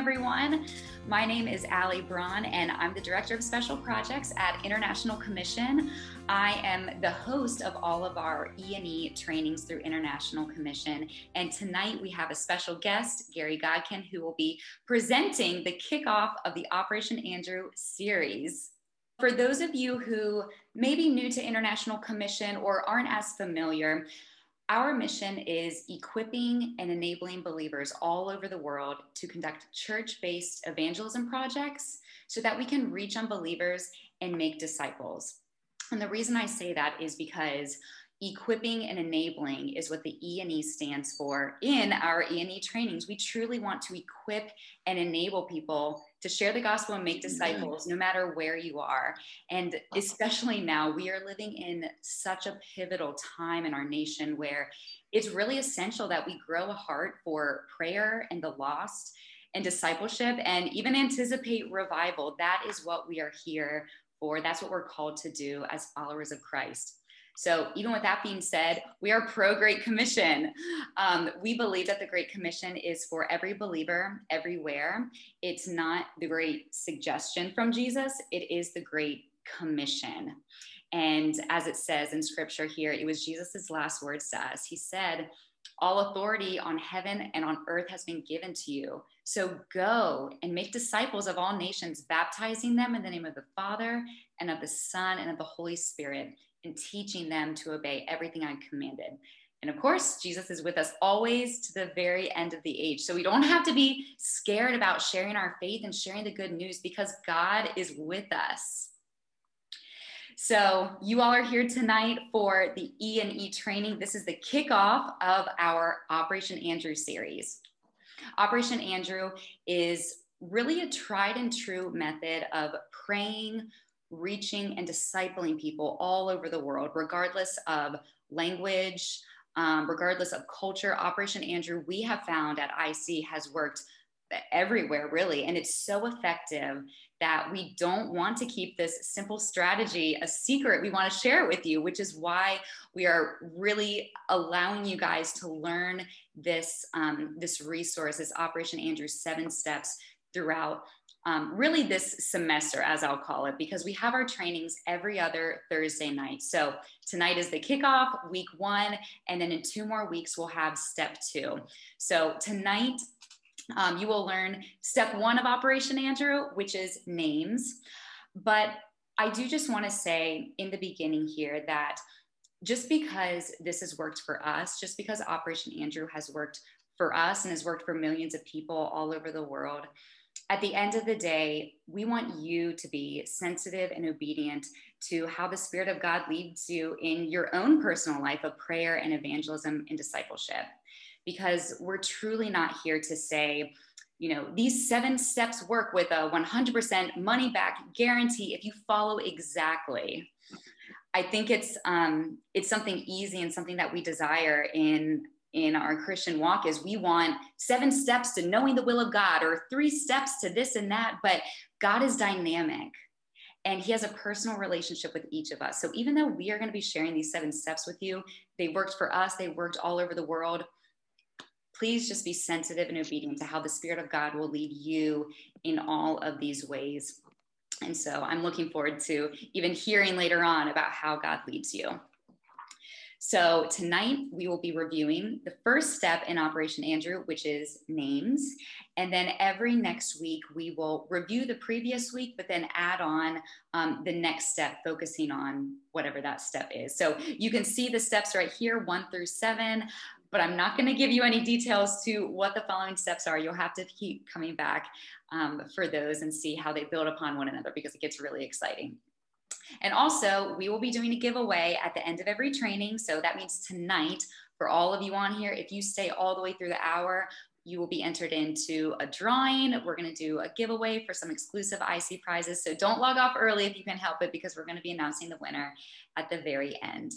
everyone. My name is Allie Braun, and I'm the Director of Special Projects at International Commission. I am the host of all of our E&E trainings through International Commission. And tonight we have a special guest, Gary Godkin, who will be presenting the kickoff of the Operation Andrew series. For those of you who may be new to International Commission or aren't as familiar, our mission is equipping and enabling believers all over the world to conduct church based evangelism projects so that we can reach unbelievers and make disciples. And the reason I say that is because equipping and enabling is what the E&E stands for in our E&E trainings. We truly want to equip and enable people to share the gospel and make disciples no matter where you are. And especially now, we are living in such a pivotal time in our nation where it's really essential that we grow a heart for prayer and the lost and discipleship and even anticipate revival. That is what we are here for. That's what we're called to do as followers of Christ. So, even with that being said, we are pro Great Commission. Um, we believe that the Great Commission is for every believer everywhere. It's not the great suggestion from Jesus, it is the Great Commission. And as it says in scripture here, it was Jesus' last words to us. He said, All authority on heaven and on earth has been given to you. So go and make disciples of all nations, baptizing them in the name of the Father and of the Son and of the Holy Spirit and teaching them to obey everything I commanded. And of course, Jesus is with us always to the very end of the age. So we don't have to be scared about sharing our faith and sharing the good news because God is with us. So you all are here tonight for the E and E training. This is the kickoff of our Operation Andrew series. Operation Andrew is really a tried and true method of praying, reaching and discipling people all over the world, regardless of language, um, regardless of culture. Operation Andrew, we have found at IC has worked everywhere, really. And it's so effective that we don't want to keep this simple strategy a secret. We want to share it with you, which is why we are really allowing you guys to learn this, um, this resource, this Operation Andrew seven steps throughout um, really this semester, as I'll call it, because we have our trainings every other Thursday night. So tonight is the kickoff, week one, and then in two more weeks, we'll have step two. So tonight, um, you will learn step one of Operation Andrew, which is names. But I do just want to say in the beginning here that just because this has worked for us, just because Operation Andrew has worked for us and has worked for millions of people all over the world, at the end of the day, we want you to be sensitive and obedient to how the Spirit of God leads you in your own personal life of prayer and evangelism and discipleship. Because we're truly not here to say, you know, these seven steps work with a 100% money back guarantee if you follow exactly. I think it's um, it's something easy and something that we desire in in our Christian walk is we want seven steps to knowing the will of God or three steps to this and that, but God is dynamic and he has a personal relationship with each of us. So even though we are going to be sharing these seven steps with you, they worked for us, they worked all over the world. Please just be sensitive and obedient to how the Spirit of God will lead you in all of these ways. And so I'm looking forward to even hearing later on about how God leads you. So tonight we will be reviewing the first step in Operation Andrew, which is names. And then every next week we will review the previous week, but then add on um, the next step, focusing on whatever that step is. So you can see the steps right here, one through seven but I'm not going to give you any details to what the following steps are. You'll have to keep coming back um, for those and see how they build upon one another because it gets really exciting. And also, we will be doing a giveaway at the end of every training. So that means tonight, for all of you on here, if you stay all the way through the hour, you will be entered into a drawing. We're going to do a giveaway for some exclusive IC prizes. So don't log off early if you can help it because we're going to be announcing the winner at the very end.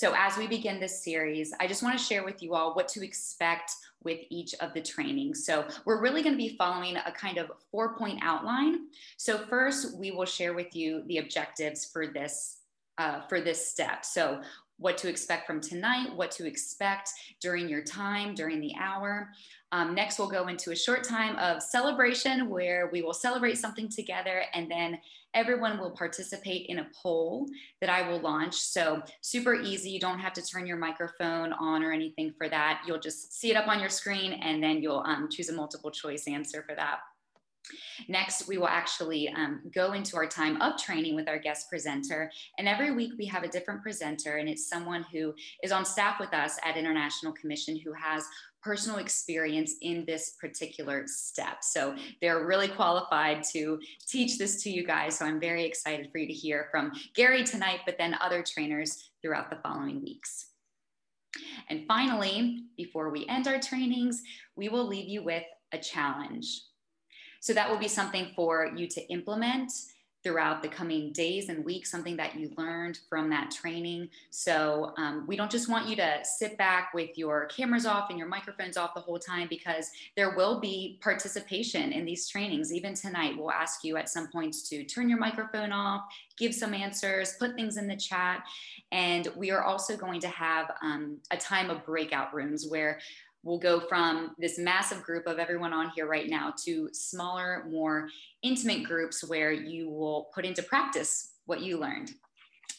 So as we begin this series, I just want to share with you all what to expect with each of the trainings. So we're really going to be following a kind of four point outline. So first, we will share with you the objectives for this uh, for this step. So what to expect from tonight, what to expect during your time, during the hour. Um, next, we'll go into a short time of celebration where we will celebrate something together and then everyone will participate in a poll that I will launch. So, super easy. You don't have to turn your microphone on or anything for that. You'll just see it up on your screen and then you'll um, choose a multiple choice answer for that. Next, we will actually um, go into our time of training with our guest presenter. And every week we have a different presenter, and it's someone who is on staff with us at International Commission who has personal experience in this particular step. So they're really qualified to teach this to you guys. So I'm very excited for you to hear from Gary tonight, but then other trainers throughout the following weeks. And finally, before we end our trainings, we will leave you with a challenge. So that will be something for you to implement throughout the coming days and weeks, something that you learned from that training. So um, we don't just want you to sit back with your cameras off and your microphones off the whole time because there will be participation in these trainings. Even tonight, we'll ask you at some points to turn your microphone off, give some answers, put things in the chat. And we are also going to have um, a time of breakout rooms where we'll go from this massive group of everyone on here right now to smaller, more intimate groups where you will put into practice what you learned.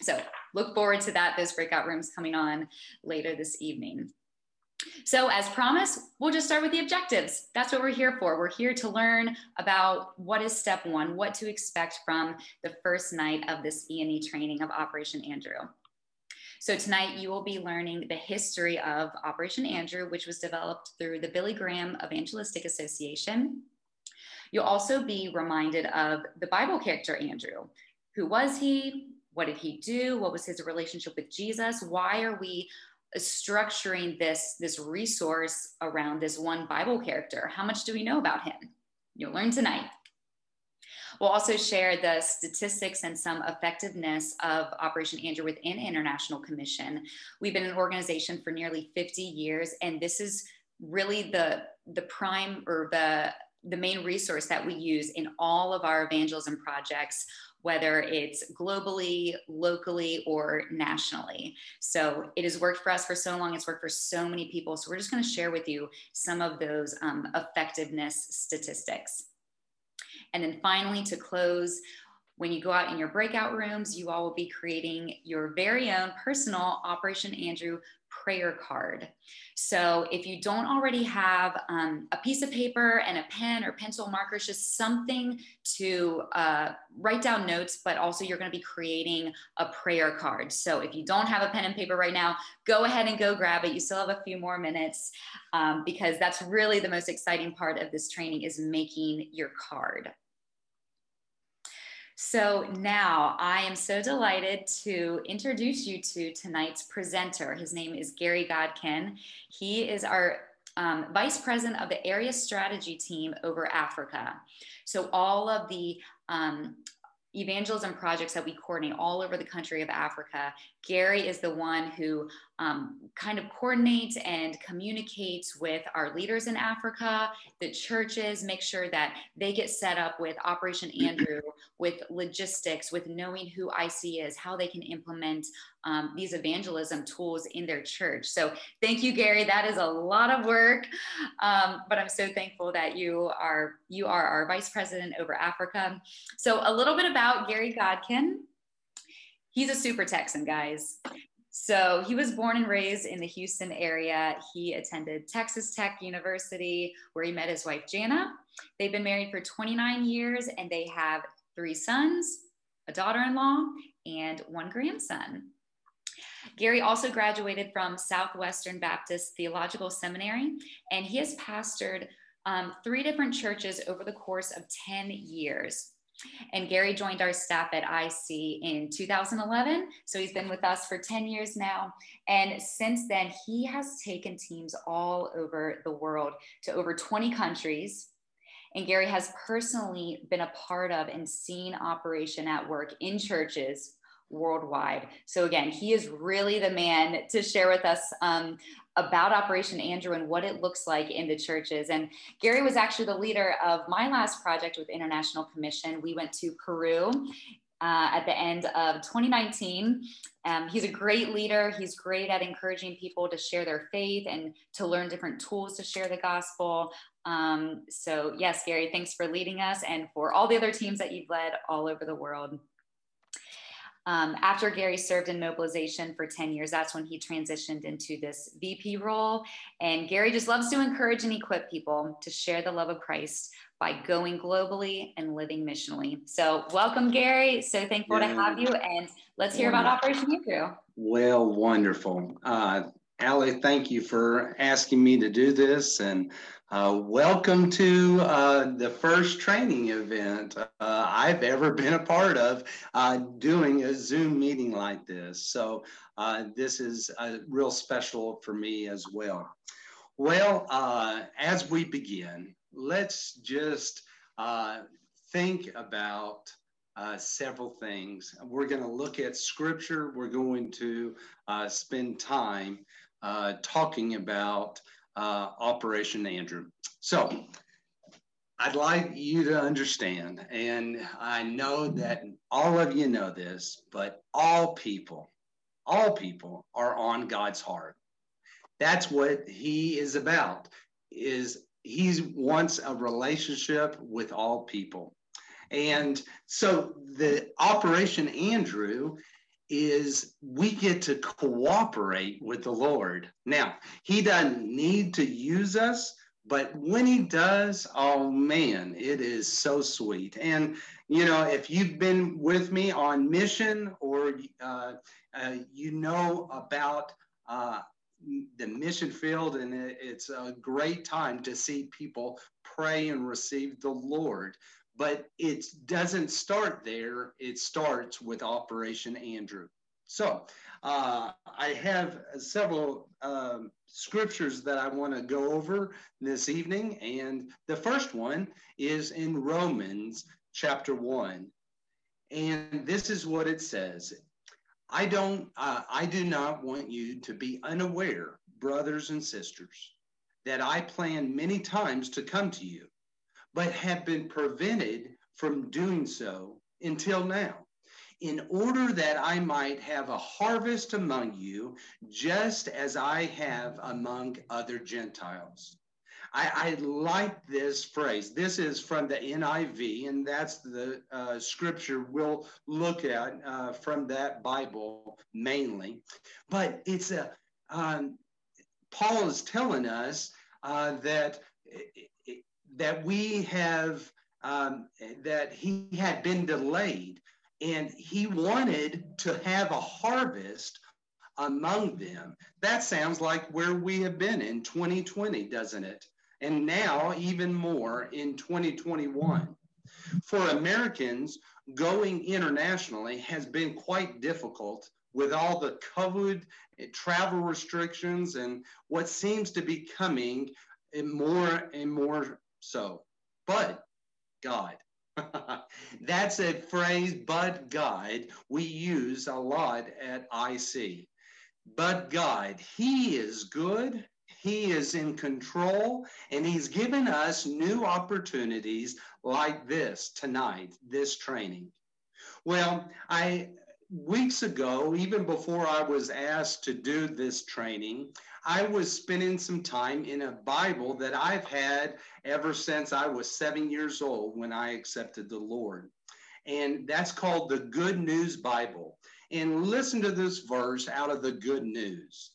So look forward to that, those breakout rooms coming on later this evening. So, as promised, we'll just start with the objectives. That's what we're here for. We're here to learn about what is step one, what to expect from the first night of this E&E training of Operation Andrew. So tonight you will be learning the history of Operation Andrew, which was developed through the Billy Graham Evangelistic Association. You'll also be reminded of the Bible character Andrew. Who was he? What did he do? What was his relationship with Jesus? Why are we structuring this, this resource around this one Bible character? How much do we know about him? You'll learn tonight. We'll also share the statistics and some effectiveness of Operation Andrew within International Commission. We've been an organization for nearly 50 years, and this is really the, the prime or the, the main resource that we use in all of our evangelism projects whether it's globally, locally, or nationally. So it has worked for us for so long. It's worked for so many people. So we're just going to share with you some of those um, effectiveness statistics. And then finally, to close, when you go out in your breakout rooms, you all will be creating your very own personal Operation Andrew prayer card. So if you don't already have um, a piece of paper and a pen or pencil markers, just something to uh, write down notes, but also you're going to be creating a prayer card. So if you don't have a pen and paper right now, go ahead and go grab it. You still have a few more minutes um, because that's really the most exciting part of this training is making your card. So now I am so delighted to introduce you to tonight's presenter. His name is Gary Godkin. He is our um, vice president of the area strategy team over Africa. So all of the um, evangelism projects that we coordinate all over the country of Africa, Gary is the one who um, kind of coordinates and communicates with our leaders in Africa, the churches, make sure that they get set up with Operation Andrew, with logistics, with knowing who IC is, how they can implement um, these evangelism tools in their church. So thank you, Gary. That is a lot of work, um, but I'm so thankful that you are you are our vice president over Africa. So a little bit about Gary Godkin. He's a super Texan, guys. So he was born and raised in the Houston area. He attended Texas Tech University, where he met his wife, Jana. They've been married for 29 years and they have three sons, a daughter in law, and one grandson. Gary also graduated from Southwestern Baptist Theological Seminary, and he has pastored um, three different churches over the course of 10 years. And Gary joined our staff at IC in 2011. So he's been with us for 10 years now. And since then, he has taken teams all over the world to over 20 countries. And Gary has personally been a part of and seen operation at work in churches worldwide. So again, he is really the man to share with us um, about Operation Andrew and what it looks like in the churches. And Gary was actually the leader of my last project with International Commission. We went to Peru uh, at the end of 2019. Um, he's a great leader. He's great at encouraging people to share their faith and to learn different tools to share the gospel. Um, so, yes, Gary, thanks for leading us and for all the other teams that you've led all over the world. Um, after Gary served in mobilization for 10 years, that's when he transitioned into this VP role. And Gary just loves to encourage and equip people to share the love of Christ by going globally and living missionally. So, welcome, Gary. So thankful yeah. to have you. And let's hear about Operation Andrew. Well, wonderful. Uh, Allie, thank you for asking me to do this. And uh, welcome to uh, the first training event uh, I've ever been a part of uh, doing a Zoom meeting like this. So uh, this is a real special for me as well. Well, uh, as we begin, let's just think about several things. We're going to look at scripture. We're going to spend time talking about uh, Operation Andrew. So I'd like you to understand, and I know that all of you know this, but all people, all people are on God's heart. That's what he is about, is he wants a relationship with all people. And so the Operation Andrew is we get to cooperate with the Lord. Now, He doesn't need to use us, but when He does, oh man, it is so sweet. And, you know, if you've been with me on mission or uh, uh, you know about uh, the mission field, and it's a great time to see people pray and receive the Lord but it doesn't start there. It starts with Operation Andrew. So uh, I have several um, scriptures that I want to go over this evening. And the first one is in Romans chapter 1. And this is what it says I don't, uh, I do not want you to be unaware, brothers and sisters, that I planned many times to come to you but have been prevented from doing so until now, in order that I might have a harvest among you, just as I have among other Gentiles. I, I like this phrase. This is from the NIV, and that's the uh, scripture we'll look at uh, from that Bible mainly. But it's a um, Paul is telling us uh, that that we have um, that he had been delayed and he wanted to have a harvest among them. That sounds like where we have been in 2020, doesn't it? And now, even more in 2021. For Americans, going internationally has been quite difficult with all the COVID travel restrictions and what seems to be coming more and more so, but God. That's a phrase, but God, we use a lot at IC. But God, He is good, He is in control, and He's given us new opportunities like this tonight, this training. Well, I weeks ago, even before I was asked to do this training, I was spending some time in a Bible that I've had ever since I was seven years old when I accepted the Lord. And that's called the Good News Bible. And listen to this verse out of the Good News.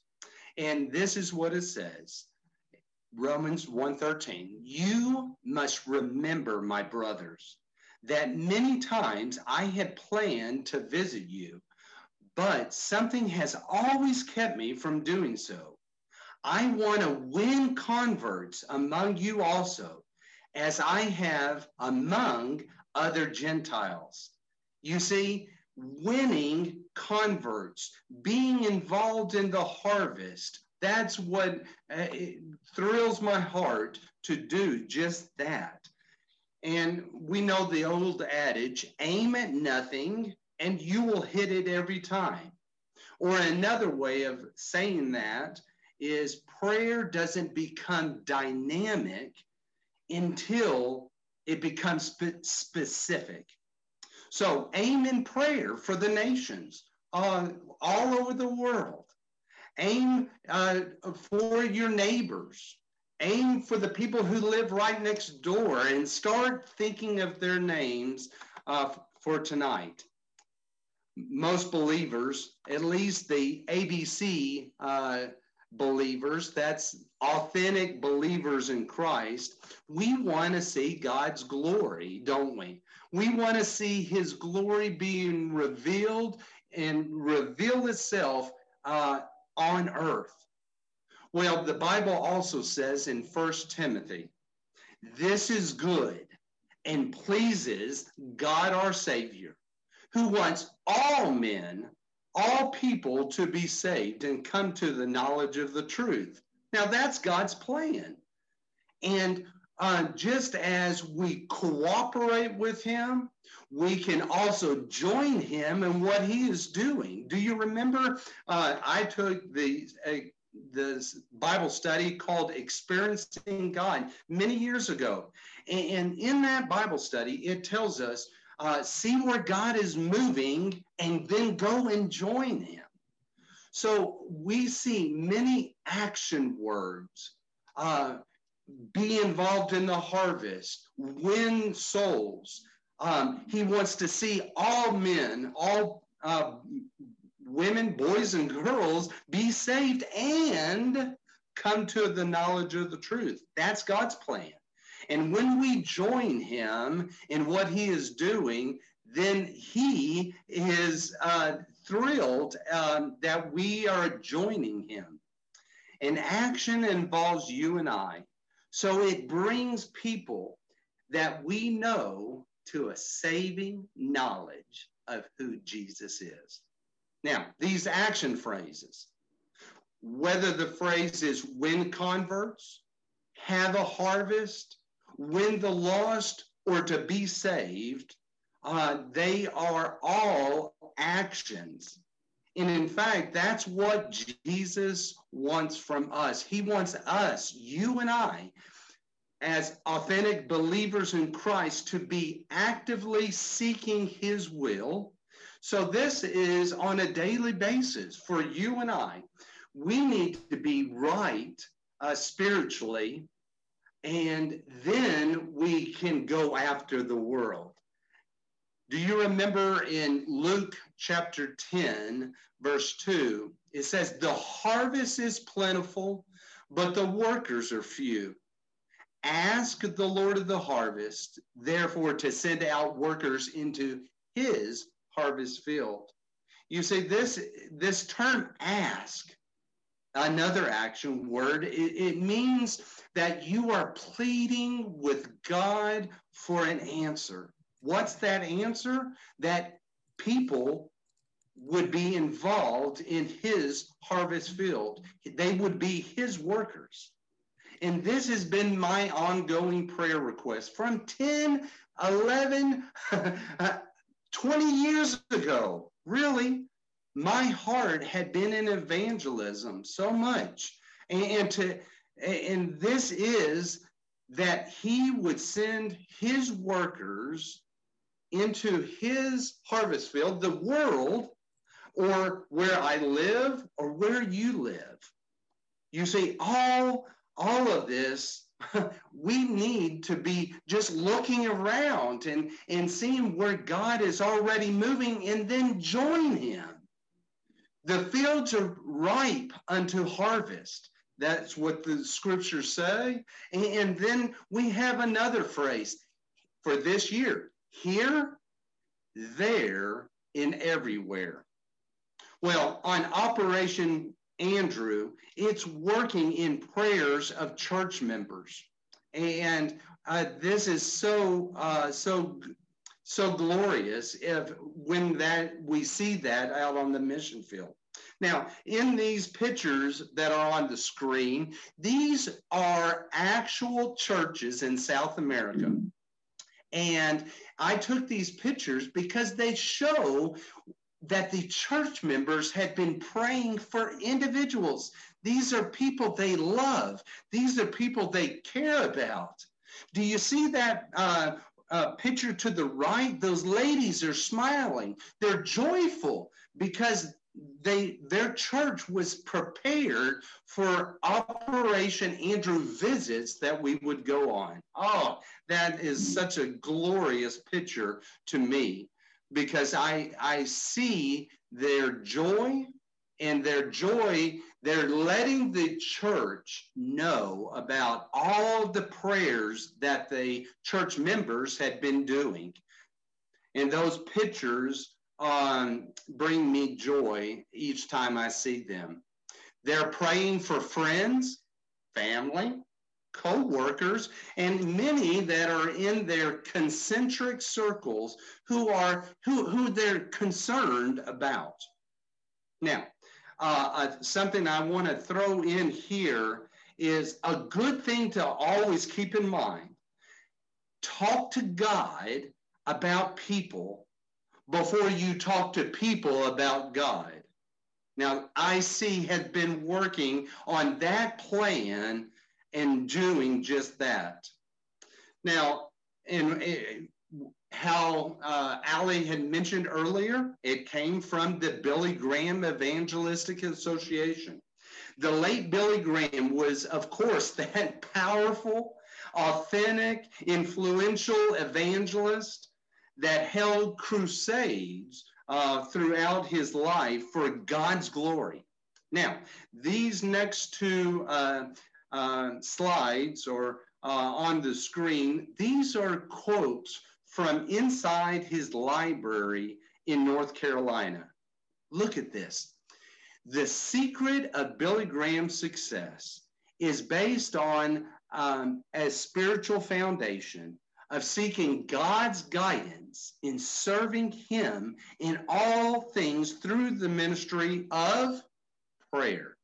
And this is what it says. Romans 1:13 You must remember my brothers that many times I had planned to visit you but something has always kept me from doing so I want to win converts among you also, as I have among other Gentiles. You see, winning converts, being involved in the harvest, that's what uh, thrills my heart to do just that. And we know the old adage aim at nothing and you will hit it every time. Or another way of saying that is prayer doesn't become dynamic until it becomes spe- specific. So aim in prayer for the nations uh, all over the world. Aim uh, for your neighbors. Aim for the people who live right next door and start thinking of their names uh, for tonight. Most believers, at least the ABC uh, believers, that's authentic believers in Christ, we want to see God's glory, don't we? We want to see his glory being revealed and reveal itself uh, on earth. Well, the Bible also says in First Timothy, this is good and pleases God our Savior, who wants all men, all people to be saved and come to the knowledge of the truth. Now, that's God's plan. And uh, just as we cooperate with Him, we can also join Him in what He is doing. Do you remember? Uh, I took the uh, this Bible study called Experiencing God many years ago. And in that Bible study, it tells us uh, see where God is moving and then go and join Him. So we see many action words. Uh, be involved in the harvest, win souls. Um, he wants to see all men, all uh, women, boys, and girls be saved and come to the knowledge of the truth. That's God's plan. And when we join him in what he is doing, then he is uh, thrilled um, that we are joining him. And action involves you and I. So it brings people that we know to a saving knowledge of who Jesus is. Now, these action phrases, whether the phrase is win converts, have a harvest, win the lost, or to be saved, uh, they are all actions. And in fact, that's what Jesus wants from us. He wants us, you and I, as authentic believers in Christ, to be actively seeking His will so this is on a daily basis for you and I. We need to be right uh, spiritually, and then we can go after the world. Do you remember in Luke chapter 10, verse 2? It says, The harvest is plentiful, but the workers are few. Ask the Lord of the harvest, therefore, to send out workers into his harvest field. You see, this, this term ask, another action word, it, it means that you are pleading with God for an answer. What's that answer? That people would be involved in his harvest field. They would be his workers. And this has been my ongoing prayer request from 10, 11, uh, 20 years ago, really, my heart had been in evangelism so much. And, and to and this is that he would send his workers into his harvest field, the world, or where I live, or where you live. You see, all all of this we need to be just looking around and, and seeing where God is already moving and then join him. The fields are ripe unto harvest. That's what the scriptures say. And, and then we have another phrase for this year here, there, and everywhere. Well, on Operation Andrew, it's working in prayers of church members. And uh, this is so, uh, so, so glorious if when that we see that out on the mission field. Now, in these pictures that are on the screen, these are actual churches in South America. And I took these pictures because they show that the church members had been praying for individuals. These are people they love. These are people they care about. Do you see that uh, uh, picture to the right, those ladies are smiling. They're joyful because they their church was prepared for Operation Andrew visits that we would go on. Oh, that is such a glorious picture to me because I I see their joy and their joy they're letting the church know about all the prayers that the church members had been doing and those pictures um, bring me joy each time I see them. They're praying for friends, family, co-workers, and many that are in their concentric circles who are who, who they're concerned about. Now, uh, uh, something I want to throw in here is a good thing to always keep in mind. Talk to God about people before you talk to people about God. Now, IC has been working on that plan and doing just that. Now, and uh, how uh, Allie had mentioned earlier, it came from the Billy Graham Evangelistic Association. The late Billy Graham was, of course, that powerful, authentic, influential evangelist that held crusades uh, throughout his life for God's glory. Now, these next two uh, uh, slides or uh, on the screen, these are quotes from inside his library in North Carolina. Look at this. The secret of Billy Graham's success is based on um, a spiritual foundation of seeking God's guidance in serving Him in all things through the ministry of prayer.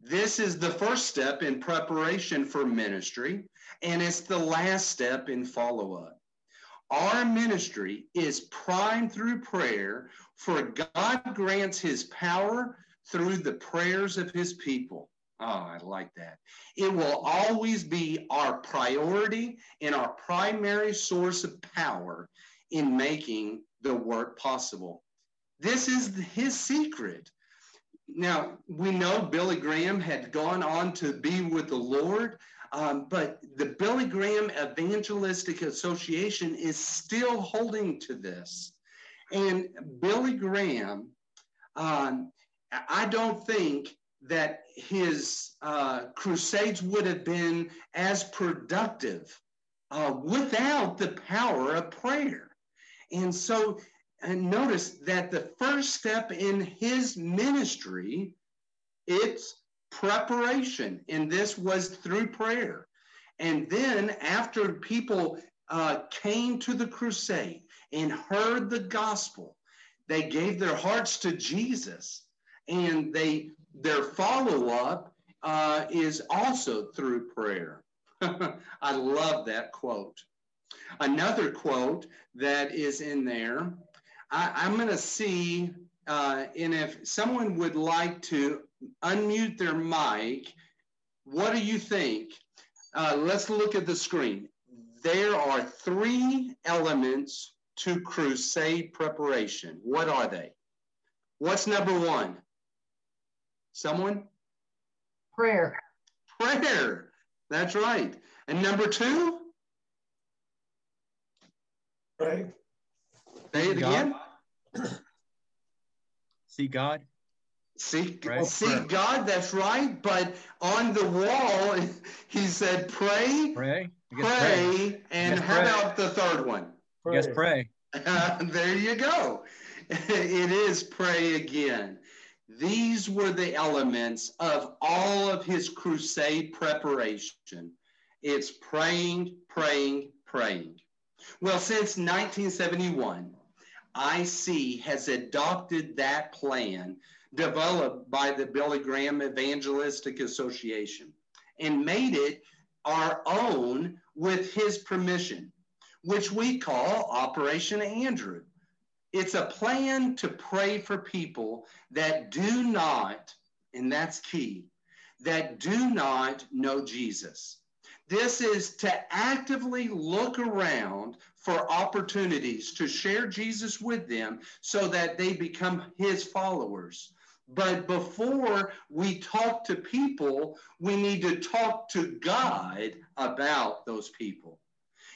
This is the first step in preparation for ministry, and it's the last step in follow up. Our ministry is primed through prayer, for God grants His power through the prayers of His people. Oh, I like that. It will always be our priority and our primary source of power in making the work possible. This is his secret. Now, we know Billy Graham had gone on to be with the Lord, um, but the Billy Graham Evangelistic Association is still holding to this. And Billy Graham, um, I don't think that his uh, crusades would have been as productive uh, without the power of prayer. And so, and notice that the first step in his ministry, it's preparation, and this was through prayer. And then, after people uh, came to the crusade and heard the gospel, they gave their hearts to Jesus and they their follow up uh, is also through prayer. I love that quote. Another quote that is in there, I, am going to see, uh, and if someone would like to unmute their mic, what do you think? Uh, let's look at the screen. There are three elements to crusade preparation. What are they? What's number one? Someone? Prayer. Prayer. That's right. And number two? Pray. Say it again. See God. Seek, right. seek God, that's right. But on the wall, he said, pray, pray, pray, pray. and how pray. about the third one? Pray. Yes, pray. Uh, there you go. it is pray again. These were the elements of all of his crusade preparation. It's praying, praying, praying. Well, since 1971, IC has adopted that plan developed by the Billy Graham Evangelistic Association and made it our own with his permission, which we call Operation Andrew. It's a plan to pray for people that do not, and that's key, that do not know Jesus. This is to actively look around for opportunities to share Jesus with them so that they become his followers. But before we talk to people, we need to talk to God about those people.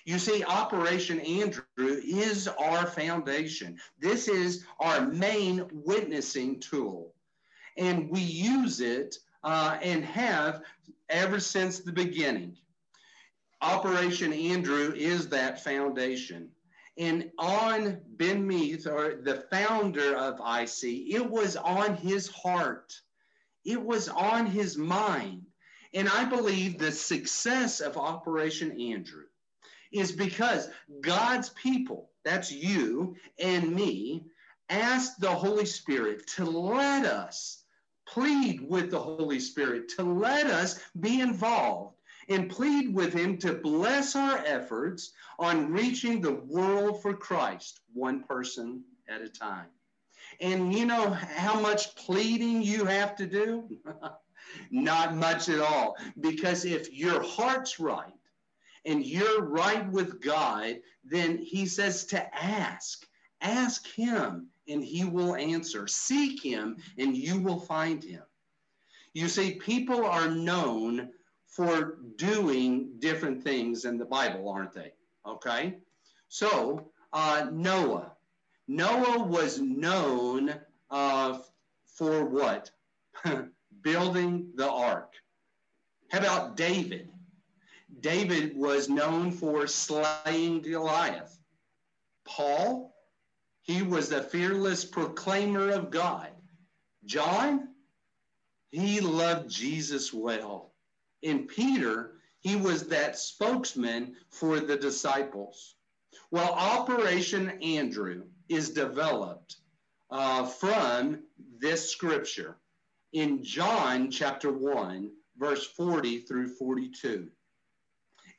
You see, Operation Andrew is our foundation. This is our main witnessing tool. And we use it uh, and have ever since the beginning. Operation Andrew is that foundation. And on Ben Meath, or the founder of IC, it was on his heart. It was on his mind. And I believe the success of Operation Andrew is because God's people, that's you and me, asked the Holy Spirit to let us plead with the Holy Spirit, to let us be involved and plead with Him to bless our efforts on reaching the world for Christ, one person at a time. And you know how much pleading you have to do? Not much at all. Because if your heart's right, and you're right with God, then he says to ask. Ask him and he will answer. Seek him and you will find him. You see, people are known for doing different things in the Bible, aren't they? Okay. So, uh, Noah. Noah was known uh, for what? Building the ark. How about David? David was known for slaying Goliath. Paul, he was a fearless proclaimer of God. John, he loved Jesus well. And Peter, he was that spokesman for the disciples. Well, Operation Andrew is developed uh, from this scripture in John chapter 1, verse 40 through 42.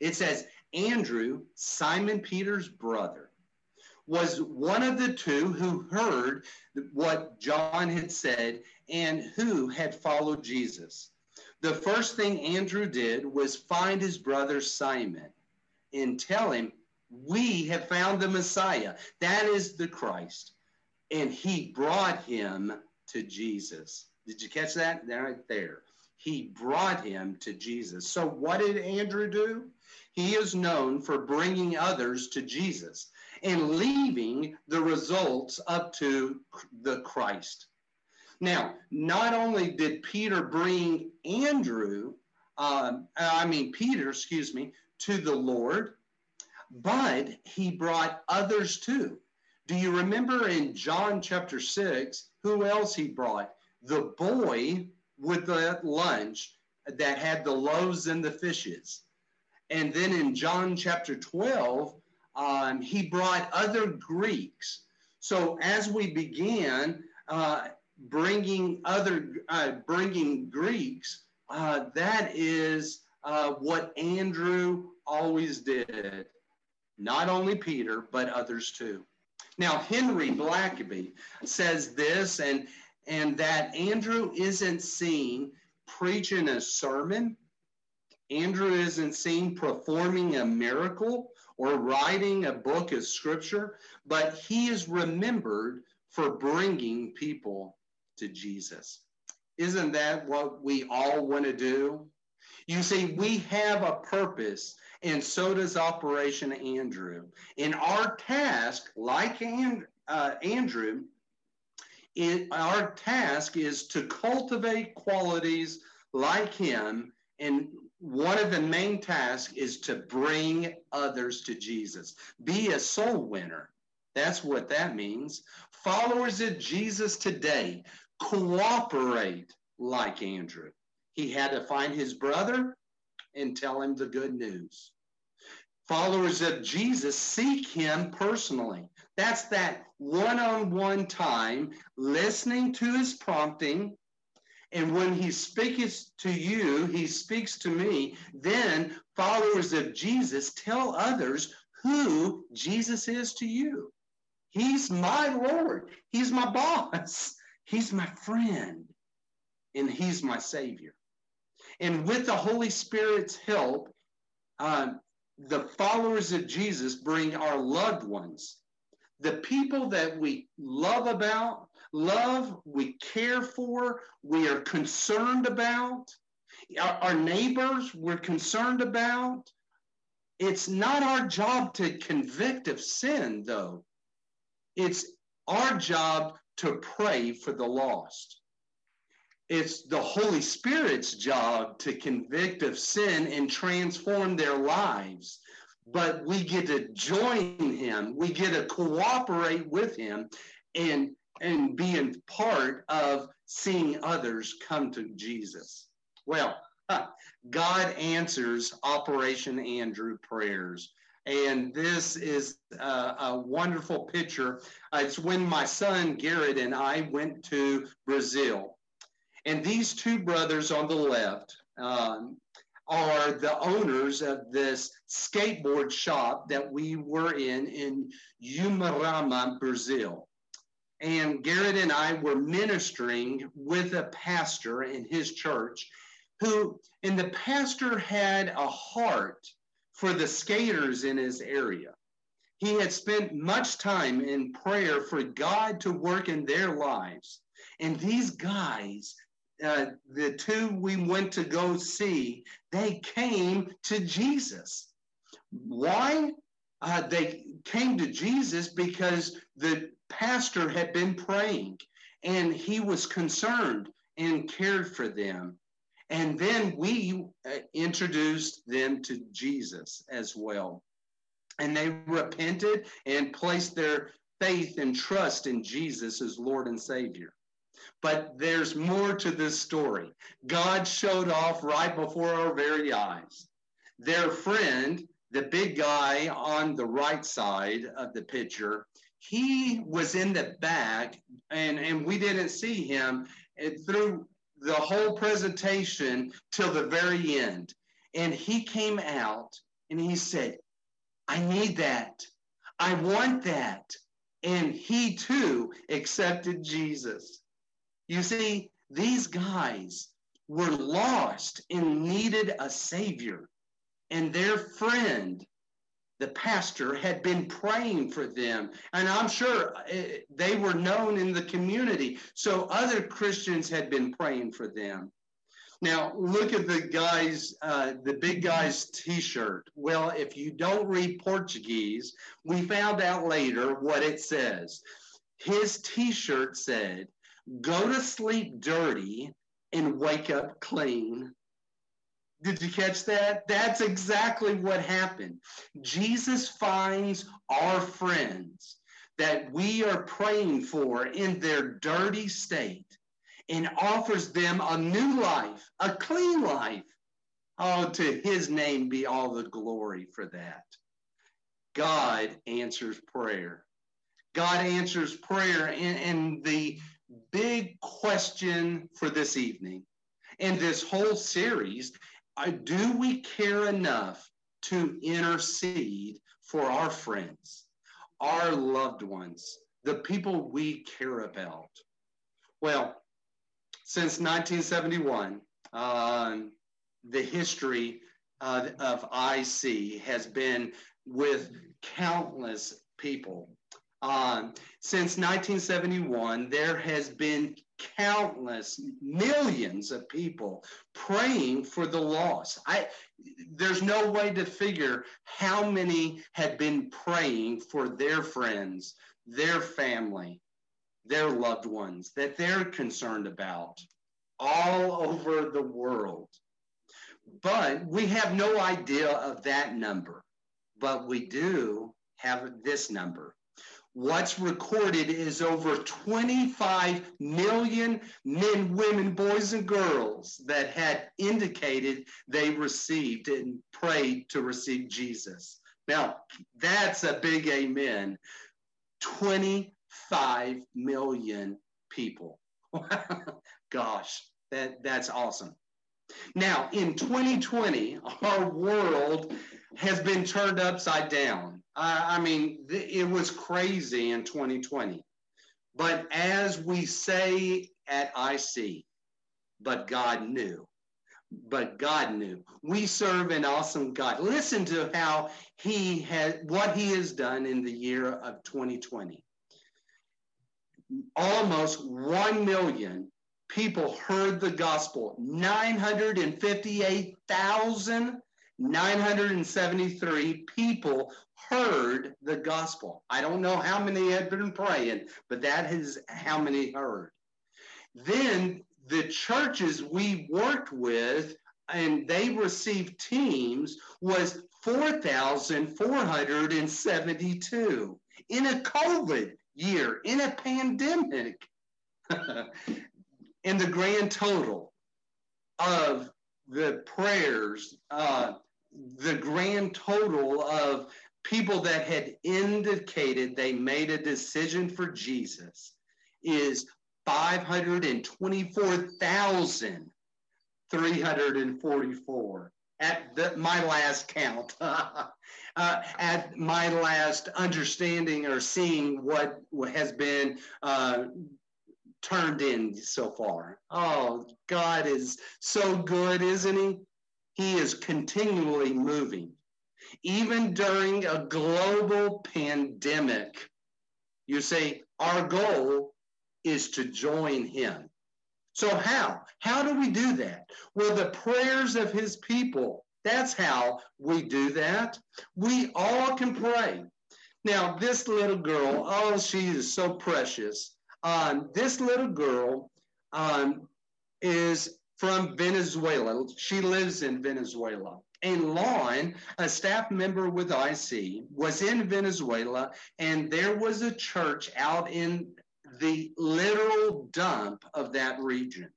It says, Andrew, Simon Peter's brother, was one of the two who heard what John had said and who had followed Jesus. The first thing Andrew did was find his brother Simon and tell him, We have found the Messiah. That is the Christ. And he brought him to Jesus. Did you catch that? Right there. He brought him to Jesus. So, what did Andrew do? He is known for bringing others to Jesus and leaving the results up to the Christ. Now, not only did Peter bring Andrew, um, I mean, Peter, excuse me, to the Lord, but he brought others too. Do you remember in John chapter 6 who else he brought? The boy with the lunch that had the loaves and the fishes. And then in John chapter 12, um, he brought other Greeks. So as we began uh, bringing other uh, bringing Greeks, uh, that is uh, what Andrew always did. Not only Peter, but others too. Now Henry Blackaby says this, and and that Andrew isn't seen preaching a sermon Andrew isn't seen performing a miracle or writing a book of scripture, but he is remembered for bringing people to Jesus. Isn't that what we all want to do? You see, we have a purpose, and so does Operation Andrew. And our task, like uh, Andrew, it, our task is to cultivate qualities like him and one of the main tasks is to bring others to Jesus. Be a soul winner. That's what that means. Followers of Jesus today cooperate like Andrew. He had to find his brother and tell him the good news. Followers of Jesus seek him personally. That's that one on one time, listening to his prompting, and when he speaks to you, he speaks to me. Then followers of Jesus tell others who Jesus is to you. He's my Lord. He's my boss. He's my friend. And he's my Savior. And with the Holy Spirit's help, um, the followers of Jesus bring our loved ones, the people that we love about, love, we care for, we are concerned about, our, our neighbors we're concerned about. It's not our job to convict of sin, though. It's our job to pray for the lost. It's the Holy Spirit's job to convict of sin and transform their lives. But we get to join him, we get to cooperate with him and, and be a part of seeing others come to Jesus. Well, God answers Operation Andrew prayers. And this is a, a wonderful picture. Uh, it's when my son Garrett and I went to Brazil. And these two brothers on the left um, are the owners of this skateboard shop that we were in in Umuarama, Brazil. And Garrett and I were ministering with a pastor in his church who, and the pastor had a heart for the skaters in his area. He had spent much time in prayer for God to work in their lives. And these guys uh, the two we went to go see, they came to Jesus. Why? Uh, they came to Jesus because the pastor had been praying and he was concerned and cared for them. And then we uh, introduced them to Jesus as well. And they repented and placed their faith and trust in Jesus as Lord and Savior. But there's more to this story. God showed off right before our very eyes. Their friend, the big guy on the right side of the picture, he was in the back and, and we didn't see him And through the whole presentation till the very end. And he came out and he said, I need that. I want that. And he too accepted Jesus. You see, these guys were lost and needed a savior. And their friend, the pastor, had been praying for them. And I'm sure eh, they were known in the community. So other Christians had been praying for them. Now, look at the guy's, uh, the big guy's t shirt. Well, if you don't read Portuguese, we found out later what it says. His t shirt said, go to sleep dirty and wake up clean. Did you catch that? That's exactly what happened. Jesus finds our friends that we are praying for in their dirty state and offers them a new life, a clean life. Oh, to his name be all the glory for that. God answers prayer. God answers prayer, and, and the big question for this evening and this whole series do we care enough to intercede for our friends, our loved ones, the people we care about? Well, since 1971, uh, the history uh, of IC has been with countless people um, since 1971, there has been countless millions of people praying for the lost. I, there's no way to figure how many had been praying for their friends, their family, their loved ones that they're concerned about all over the world. But we have no idea of that number. But we do have this number what's recorded is over 25 million men, women, boys, and girls that had indicated they received and prayed to receive Jesus. Now, that's a big amen. 25 million people. Gosh, that, that's awesome. Now, in 2020, our world has been turned upside down. I mean, it was crazy in 2020. But as we say at IC, but God knew. but God knew. We serve an awesome God. Listen to how he had what he has done in the year of 2020. Almost 1 million people heard the gospel. 958,973 people heard the gospel. I don't know how many had been praying, but that is how many heard. Then the churches we worked with and they received teams was 4,472 in a COVID year, in a pandemic. in the grand total of the prayers, uh, the grand total of people that had indicated they made a decision for Jesus is 524,344 at the, my last count. uh, at my last understanding or seeing what has been uh, turned in so far. Oh, God is so good, isn't He? He is continually moving. Even during a global pandemic, you say, our goal is to join him. So, how? How do we do that? Well, the prayers of his people. That's how we do that. We all can pray. Now, this little girl, oh, she is so precious. Um, this little girl um, is from Venezuela. She lives in Venezuela. And Lon, a staff member with IC, was in Venezuela, and there was a church out in the literal dump of that region.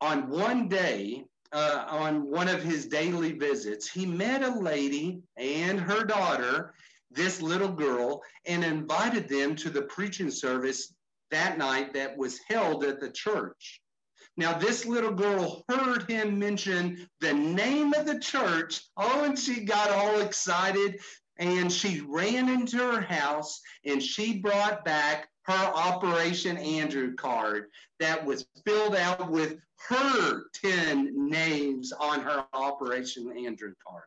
On one day, uh, on one of his daily visits, he met a lady and her daughter, this little girl, and invited them to the preaching service that night that was held at the church. Now, this little girl heard him mention the name of the church. Oh, and she got all excited and she ran into her house and she brought back her Operation Andrew card that was filled out with her 10 names on her Operation Andrew card.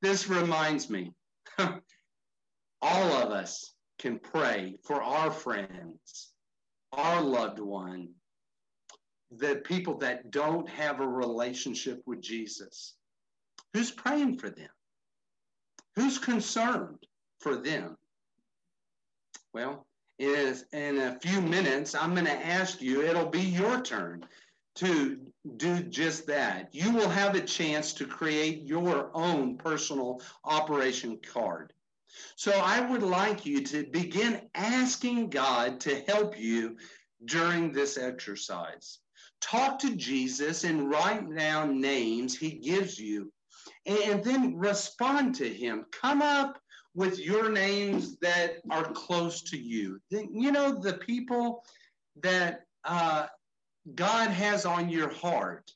This reminds me, all of us can pray for our friends, our loved one, the people that don't have a relationship with Jesus. Who's praying for them? Who's concerned for them? Well, is in a few minutes, I'm going to ask you, it'll be your turn to do just that. You will have a chance to create your own personal operation card. So I would like you to begin asking God to help you during this exercise. Talk to Jesus and write down names he gives you and then respond to him. Come up with your names that are close to you. You know, the people that uh, God has on your heart,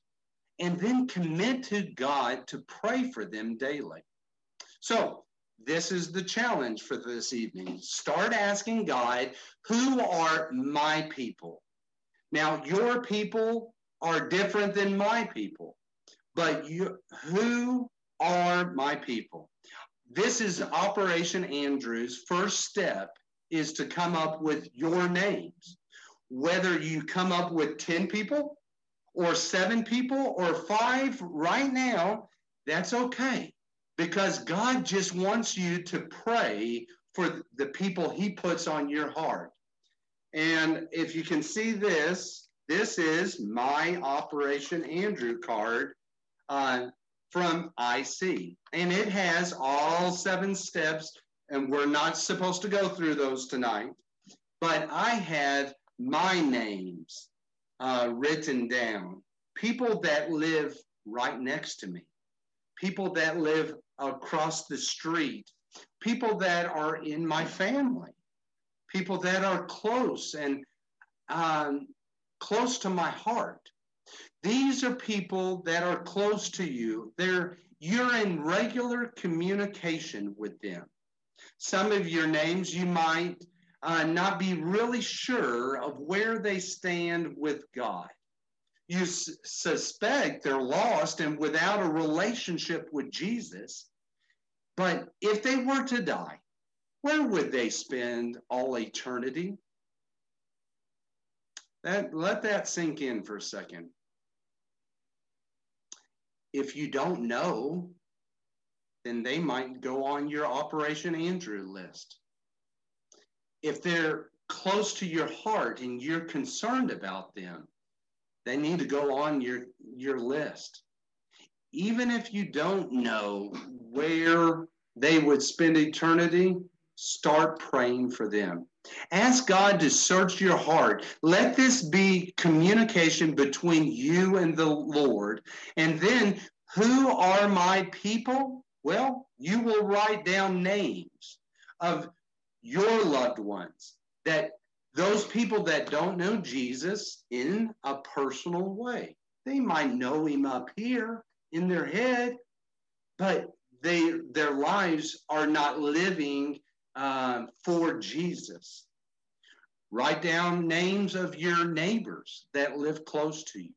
and then commit to God to pray for them daily. So, this is the challenge for this evening. Start asking God, who are my people? Now, your people are different than my people, but you, who are my people? This is Operation Andrew's first step is to come up with your names. Whether you come up with 10 people or seven people or five right now, that's okay because God just wants you to pray for the people he puts on your heart. And if you can see this, this is my Operation Andrew card. Uh, from IC. And it has all seven steps, and we're not supposed to go through those tonight. But I had my names uh, written down. People that live right next to me, people that live across the street, people that are in my family, people that are close and um, close to my heart. These are people that are close to you. They're you're in regular communication with them. Some of your names you might uh, not be really sure of where they stand with God. you suspect they're lost and without a relationship with Jesus. But if they were to die, where would they spend all eternity? That, let that sink in for a second. If you don't know, then they might go on your Operation Andrew list. If they're close to your heart and you're concerned about them, they need to go on your, your list. Even if you don't know where they would spend eternity, start praying for them. Ask God to search your heart. Let this be communication between you and the Lord. And then, who are my people? Well, you will write down names of your loved ones that those people that don't know Jesus in a personal way. They might know him up here in their head, but they their lives are not living uh, for Jesus. Write down names of your neighbors that live close to you.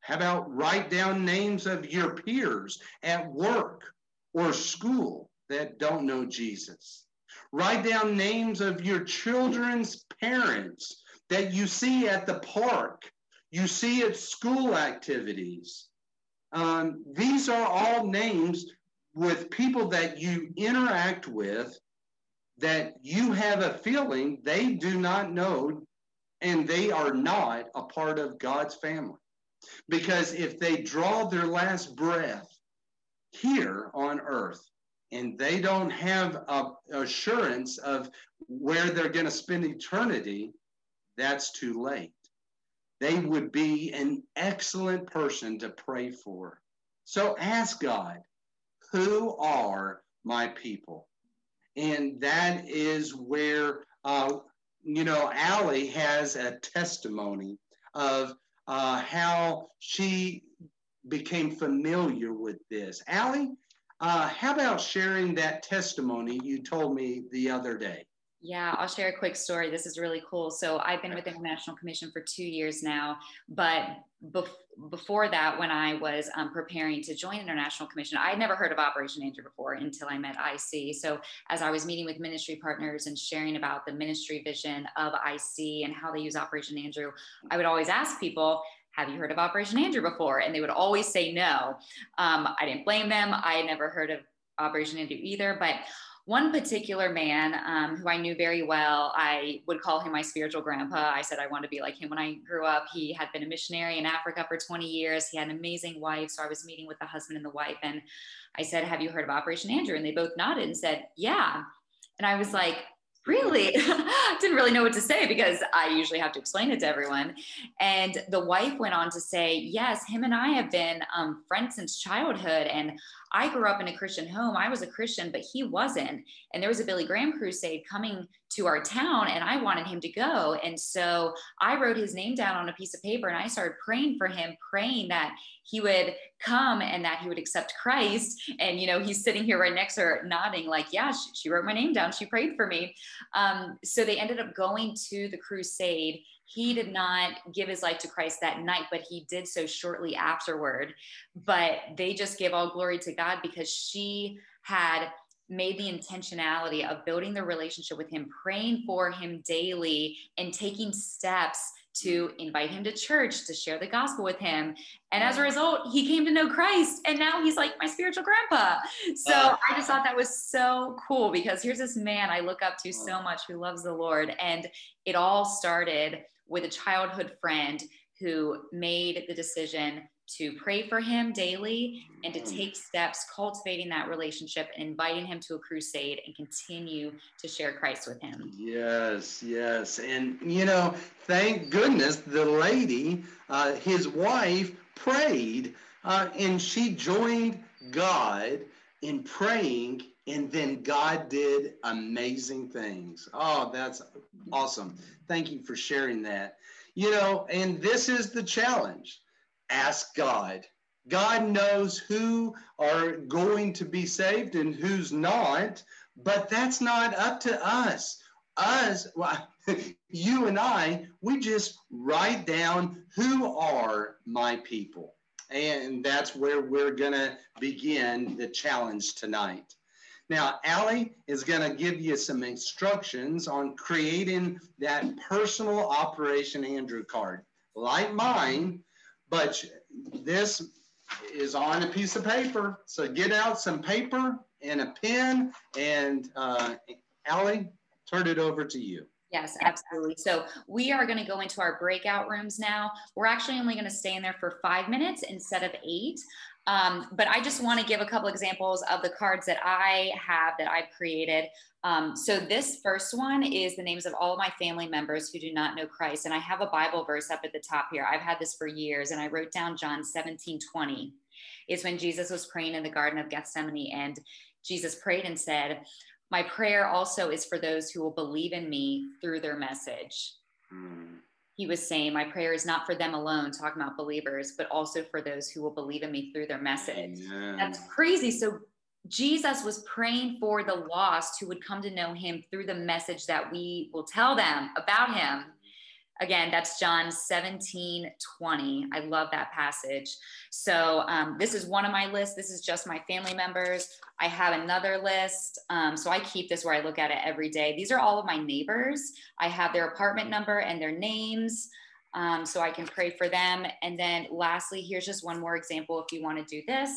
How about write down names of your peers at work or school that don't know Jesus? Write down names of your children's parents that you see at the park, you see at school activities. Um, these are all names with people that you interact with that you have a feeling they do not know and they are not a part of God's family. Because if they draw their last breath here on earth and they don't have a assurance of where they're going to spend eternity, that's too late. They would be an excellent person to pray for. So ask God, who are my people? And that is where, uh, you know, Allie has a testimony of uh, how she became familiar with this. Allie, uh, how about sharing that testimony you told me the other day? Yeah, I'll share a quick story. This is really cool. So I've been with the International Commission for two years now, but bef- before that, when I was um, preparing to join International Commission, I had never heard of Operation Andrew before until I met IC. So as I was meeting with ministry partners and sharing about the ministry vision of IC and how they use Operation Andrew, I would always ask people, have you heard of Operation Andrew before? And they would always say no. Um, I didn't blame them. I had never heard of Operation Andrew either, but one particular man um, who I knew very well, I would call him my spiritual grandpa. I said I wanted to be like him when I grew up. He had been a missionary in Africa for 20 years. He had an amazing wife. So I was meeting with the husband and the wife. And I said, Have you heard of Operation Andrew? And they both nodded and said, Yeah. And I was like, really didn't really know what to say because I usually have to explain it to everyone. And the wife went on to say, Yes, him and I have been um, friends since childhood. And I grew up in a Christian home. I was a Christian, but he wasn't. And there was a Billy Graham crusade coming to our town, and I wanted him to go. And so I wrote his name down on a piece of paper and I started praying for him, praying that he would come and that he would accept Christ. And, you know, he's sitting here right next to her nodding, like, yeah, she, she wrote my name down. She prayed for me. Um, so they ended up going to the crusade he did not give his life to Christ that night, but he did so shortly afterward. But they just gave all glory to God because she had made the intentionality of building the relationship with him, praying for him daily, and taking steps to invite him to church, to share the gospel with him. And as a result, he came to know Christ. And now he's like my spiritual grandpa. So uh, I just thought that was so cool because here's this man I look up to so much who loves the Lord. And it all started with a childhood friend who made the decision to pray for him daily and to mm. take steps cultivating that relationship and inviting him to a crusade and continue to share Christ with him. Yes, yes. And, you know, thank goodness the lady, uh, his wife, prayed uh, and she joined God in praying and then God did amazing things. Oh, that's awesome. Thank you for sharing that. You know, and this is the challenge ask God. God knows who are going to be saved and who's not, but that's not up to us. us, well, you and I, we just write down who are my people. And that's where we're going to begin the challenge tonight. Now, Allie is going to give you some instructions on creating that personal Operation Andrew card, like mine, but this is on a piece of paper. So get out some paper and a pen, and uh, Allie, turn it over to you. Yes, absolutely. So we are going to go into our breakout rooms now. We're actually only going to stay in there for five minutes instead of eight. Um, but I just want to give a couple examples of the cards that I have that I've created. Um, so this first one is the names of all of my family members who do not know Christ. And I have a Bible verse up at the top here. I've had this for years and I wrote down John 17, 20. It's when Jesus was praying in the Garden of Gethsemane and Jesus prayed and said, my prayer also is for those who will believe in me through their message. Mm. He was saying, My prayer is not for them alone, talking about believers, but also for those who will believe in me through their message. Amen. That's crazy. So, Jesus was praying for the lost who would come to know him through the message that we will tell them about him. Again, that's John 17, 20. I love that passage. So, um, this is one of my lists. This is just my family members. I have another list. Um, so, I keep this where I look at it every day. These are all of my neighbors. I have their apartment number and their names. Um, so, I can pray for them. And then, lastly, here's just one more example if you want to do this.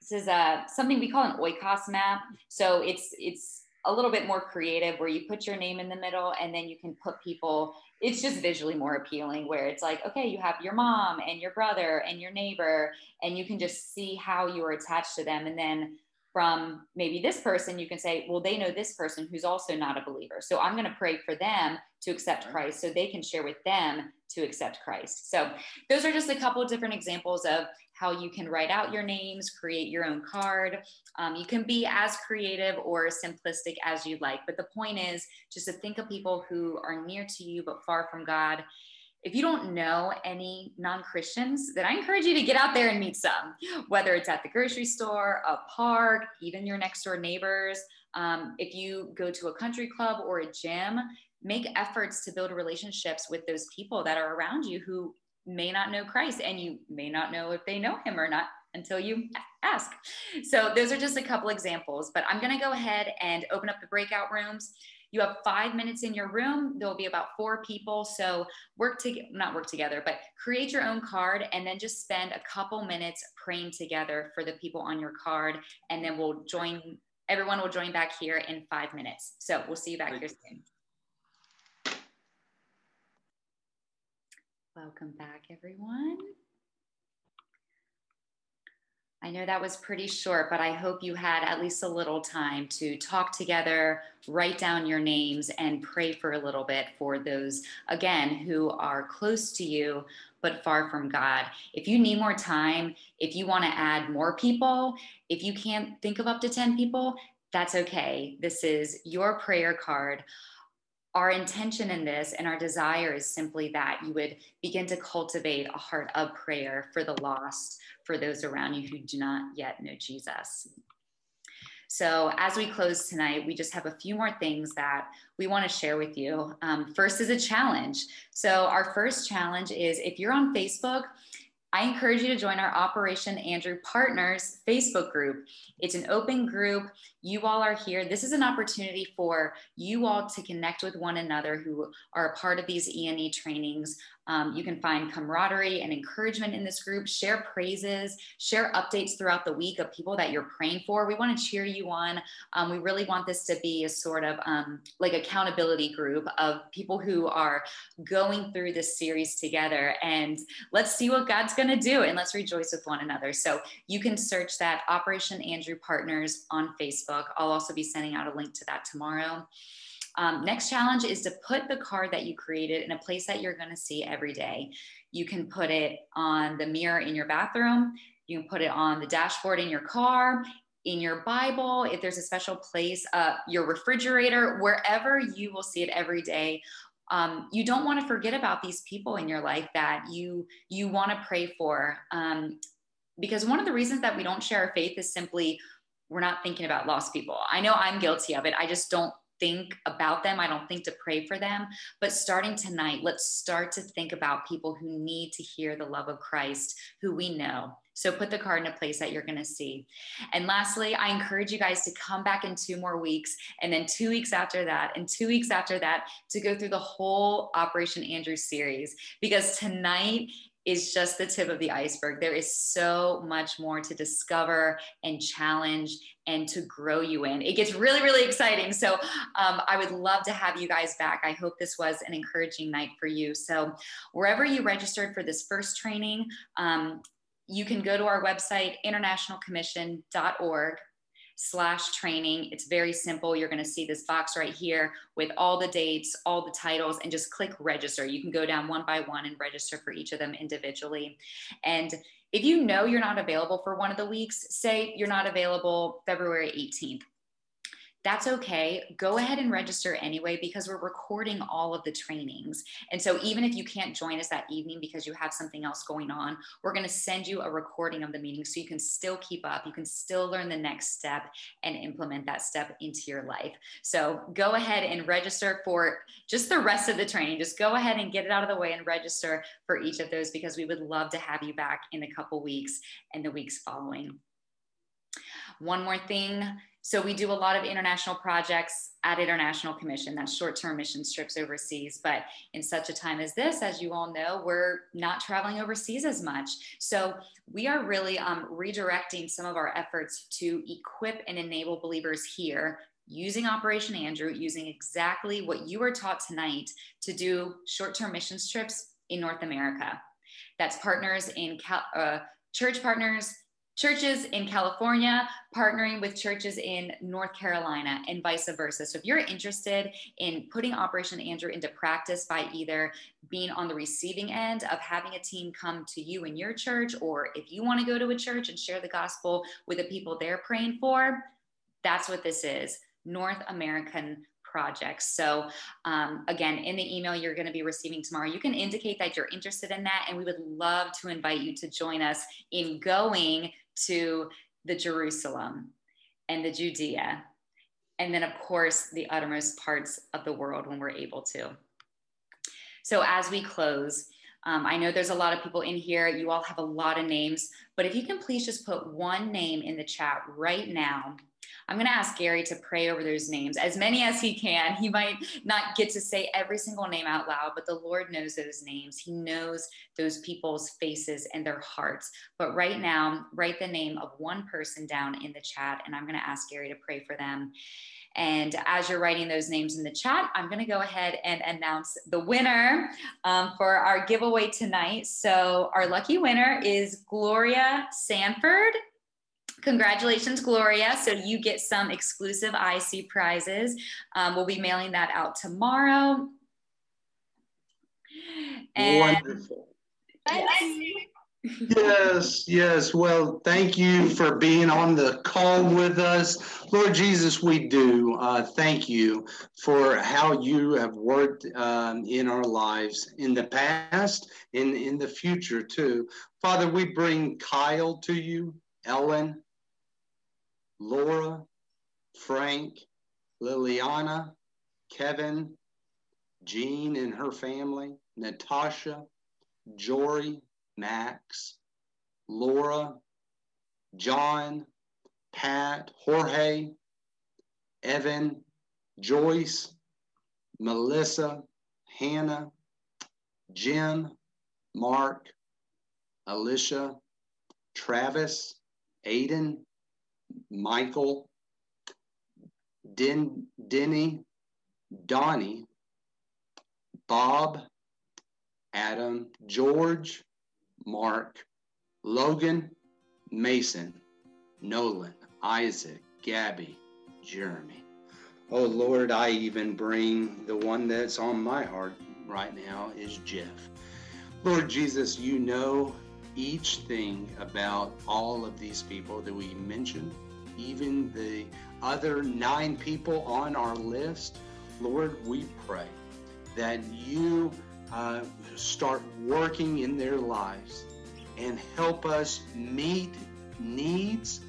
This is uh, something we call an oikos map. So, it's, it's, a little bit more creative where you put your name in the middle and then you can put people it's just visually more appealing where it's like okay you have your mom and your brother and your neighbor and you can just see how you are attached to them. And then from maybe this person you can say well they know this person who's also not a believer. So i'm going to pray for them to accept christ so they can share with them to accept christ. So those are just a couple of different examples of how you can write out your names, create your own card. Um, you can be as creative or simplistic as you like. But the point is just to think of people who are near to you but far from God. If you don't know any non Christians, then I encourage you to get out there and meet some, whether it's at the grocery store, a park, even your next door neighbors. Um, if you go to a country club or a gym, make efforts to build relationships with those people that are around you who may not know Christ and you may not know if they know him or not until you ask. So those are just a couple examples, but I'm going to go ahead and open up the breakout rooms. You have five minutes in your room. There'll be about four people. So work to not work together, but create your own card and then just spend a couple minutes praying together for the people on your card. And then we'll join, everyone will join back here in five minutes. So we'll see you back here soon. Welcome back, everyone. I know that was pretty short, but I hope you had at least a little time to talk together, write down your names, and pray for a little bit for those, again, who are close to you but far from God. If you need more time, if you want to add more people, if you can't think of up to 10 people, that's okay. This is your prayer card our intention in this and our desire is simply that you would begin to cultivate a heart of prayer for the lost, for those around you who do not yet know Jesus. So, as we close tonight, we just have a few more things that we want to share with you. Um, first is a challenge. So, our first challenge is if you're on Facebook, I encourage you to join our Operation Andrew Partners Facebook group. It's an open group. You all are here. This is an opportunity for you all to connect with one another who are a part of these E&E trainings. Um, you can find camaraderie and encouragement in this group, share praises, share updates throughout the week of people that you're praying for. We want to cheer you on. Um, we really want this to be a sort of um, like accountability group of people who are going through this series together. And let's see what God's going to do and let's rejoice with one another. So you can search that Operation Andrew Partners on Facebook. I'll also be sending out a link to that tomorrow. Um, next challenge is to put the card that you created in a place that you're going to see every day. You can put it on the mirror in your bathroom. You can put it on the dashboard in your car, in your Bible, if there's a special place, uh, your refrigerator, wherever you will see it every day. Um, you don't want to forget about these people in your life that you you want to pray for. Um, because one of the reasons that we don't share our faith is simply we're not thinking about lost people. I know I'm guilty of it. I just don't think about them. I don't think to pray for them. But starting tonight, let's start to think about people who need to hear the love of Christ, who we know. So put the card in a place that you're going to see. And lastly, I encourage you guys to come back in two more weeks, and then two weeks after that, and two weeks after that to go through the whole Operation Andrew series. Because tonight is just the tip of the iceberg. There is so much more to discover and challenge and to grow you in. It gets really, really exciting. So um, I would love to have you guys back. I hope this was an encouraging night for you. So wherever you registered for this first training, um, you can go to our website, internationalcommission.org slash training. It's very simple. You're going to see this box right here with all the dates, all the titles, and just click register. You can go down one by one and register for each of them individually. And if you know you're not available for one of the weeks, say you're not available February 18th that's okay. Go ahead and register anyway because we're recording all of the trainings. And so even if you can't join us that evening because you have something else going on, we're going to send you a recording of the meeting so you can still keep up. You can still learn the next step and implement that step into your life. So go ahead and register for just the rest of the training. Just go ahead and get it out of the way and register for each of those because we would love to have you back in a couple weeks and the weeks following. One more thing so we do a lot of international projects at International Commission, that's short-term mission trips overseas. But in such a time as this, as you all know, we're not traveling overseas as much. So we are really um, redirecting some of our efforts to equip and enable believers here using Operation Andrew, using exactly what you were taught tonight to do short-term missions trips in North America. That's partners in uh, church partners churches in California partnering with churches in North Carolina and vice versa. So if you're interested in putting Operation Andrew into practice by either being on the receiving end of having a team come to you in your church, or if you want to go to a church and share the gospel with the people they're praying for, that's what this is. North American projects. So, um, again, in the email you're going to be receiving tomorrow, you can indicate that you're interested in that. And we would love to invite you to join us in going to the Jerusalem and the Judea, and then, of course, the uttermost parts of the world when we're able to. So, as we close, um, I know there's a lot of people in here. You all have a lot of names, but if you can please just put one name in the chat right now I'm going to ask Gary to pray over those names, as many as he can. He might not get to say every single name out loud, but the Lord knows those names. He knows those people's faces and their hearts. But right now, write the name of one person down in the chat, and I'm going to ask Gary to pray for them. And as you're writing those names in the chat, I'm going to go ahead and announce the winner um, for our giveaway tonight. So, our lucky winner is Gloria Sanford. Congratulations, Gloria. So you get some exclusive IC prizes. Um, we'll be mailing that out tomorrow. And Wonderful. yes, yes. Well, thank you for being on the call with us. Lord Jesus, we do uh, thank you for how you have worked um, in our lives in the past and in the future, too. Father, we bring Kyle to you, Ellen, Laura, Frank, Liliana, Kevin, Jean and her family, Natasha, Jory, Max, Laura, John, Pat, Jorge, Evan, Joyce, Melissa, Hannah, Jim, Mark, Alicia, Travis, Aiden, Michael, Den, Denny, Donnie, Bob, Adam, George, Mark, Logan, Mason, Nolan, Isaac, Gabby, Jeremy. Oh Lord, I even bring the one that's on my heart right now is Jeff. Lord Jesus, you know each thing about all of these people that we mentioned, even the other nine people on our list, Lord, we pray that you uh, start working in their lives and help us meet needs,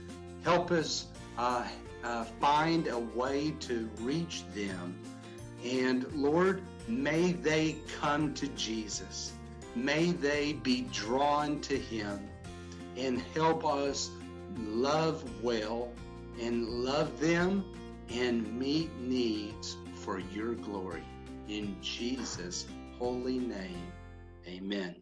help us uh, uh, find a way to reach them. And Lord, may they come to Jesus. May they be drawn to Him and help us love well and love them and meet needs for your glory. In Jesus' holy name, amen.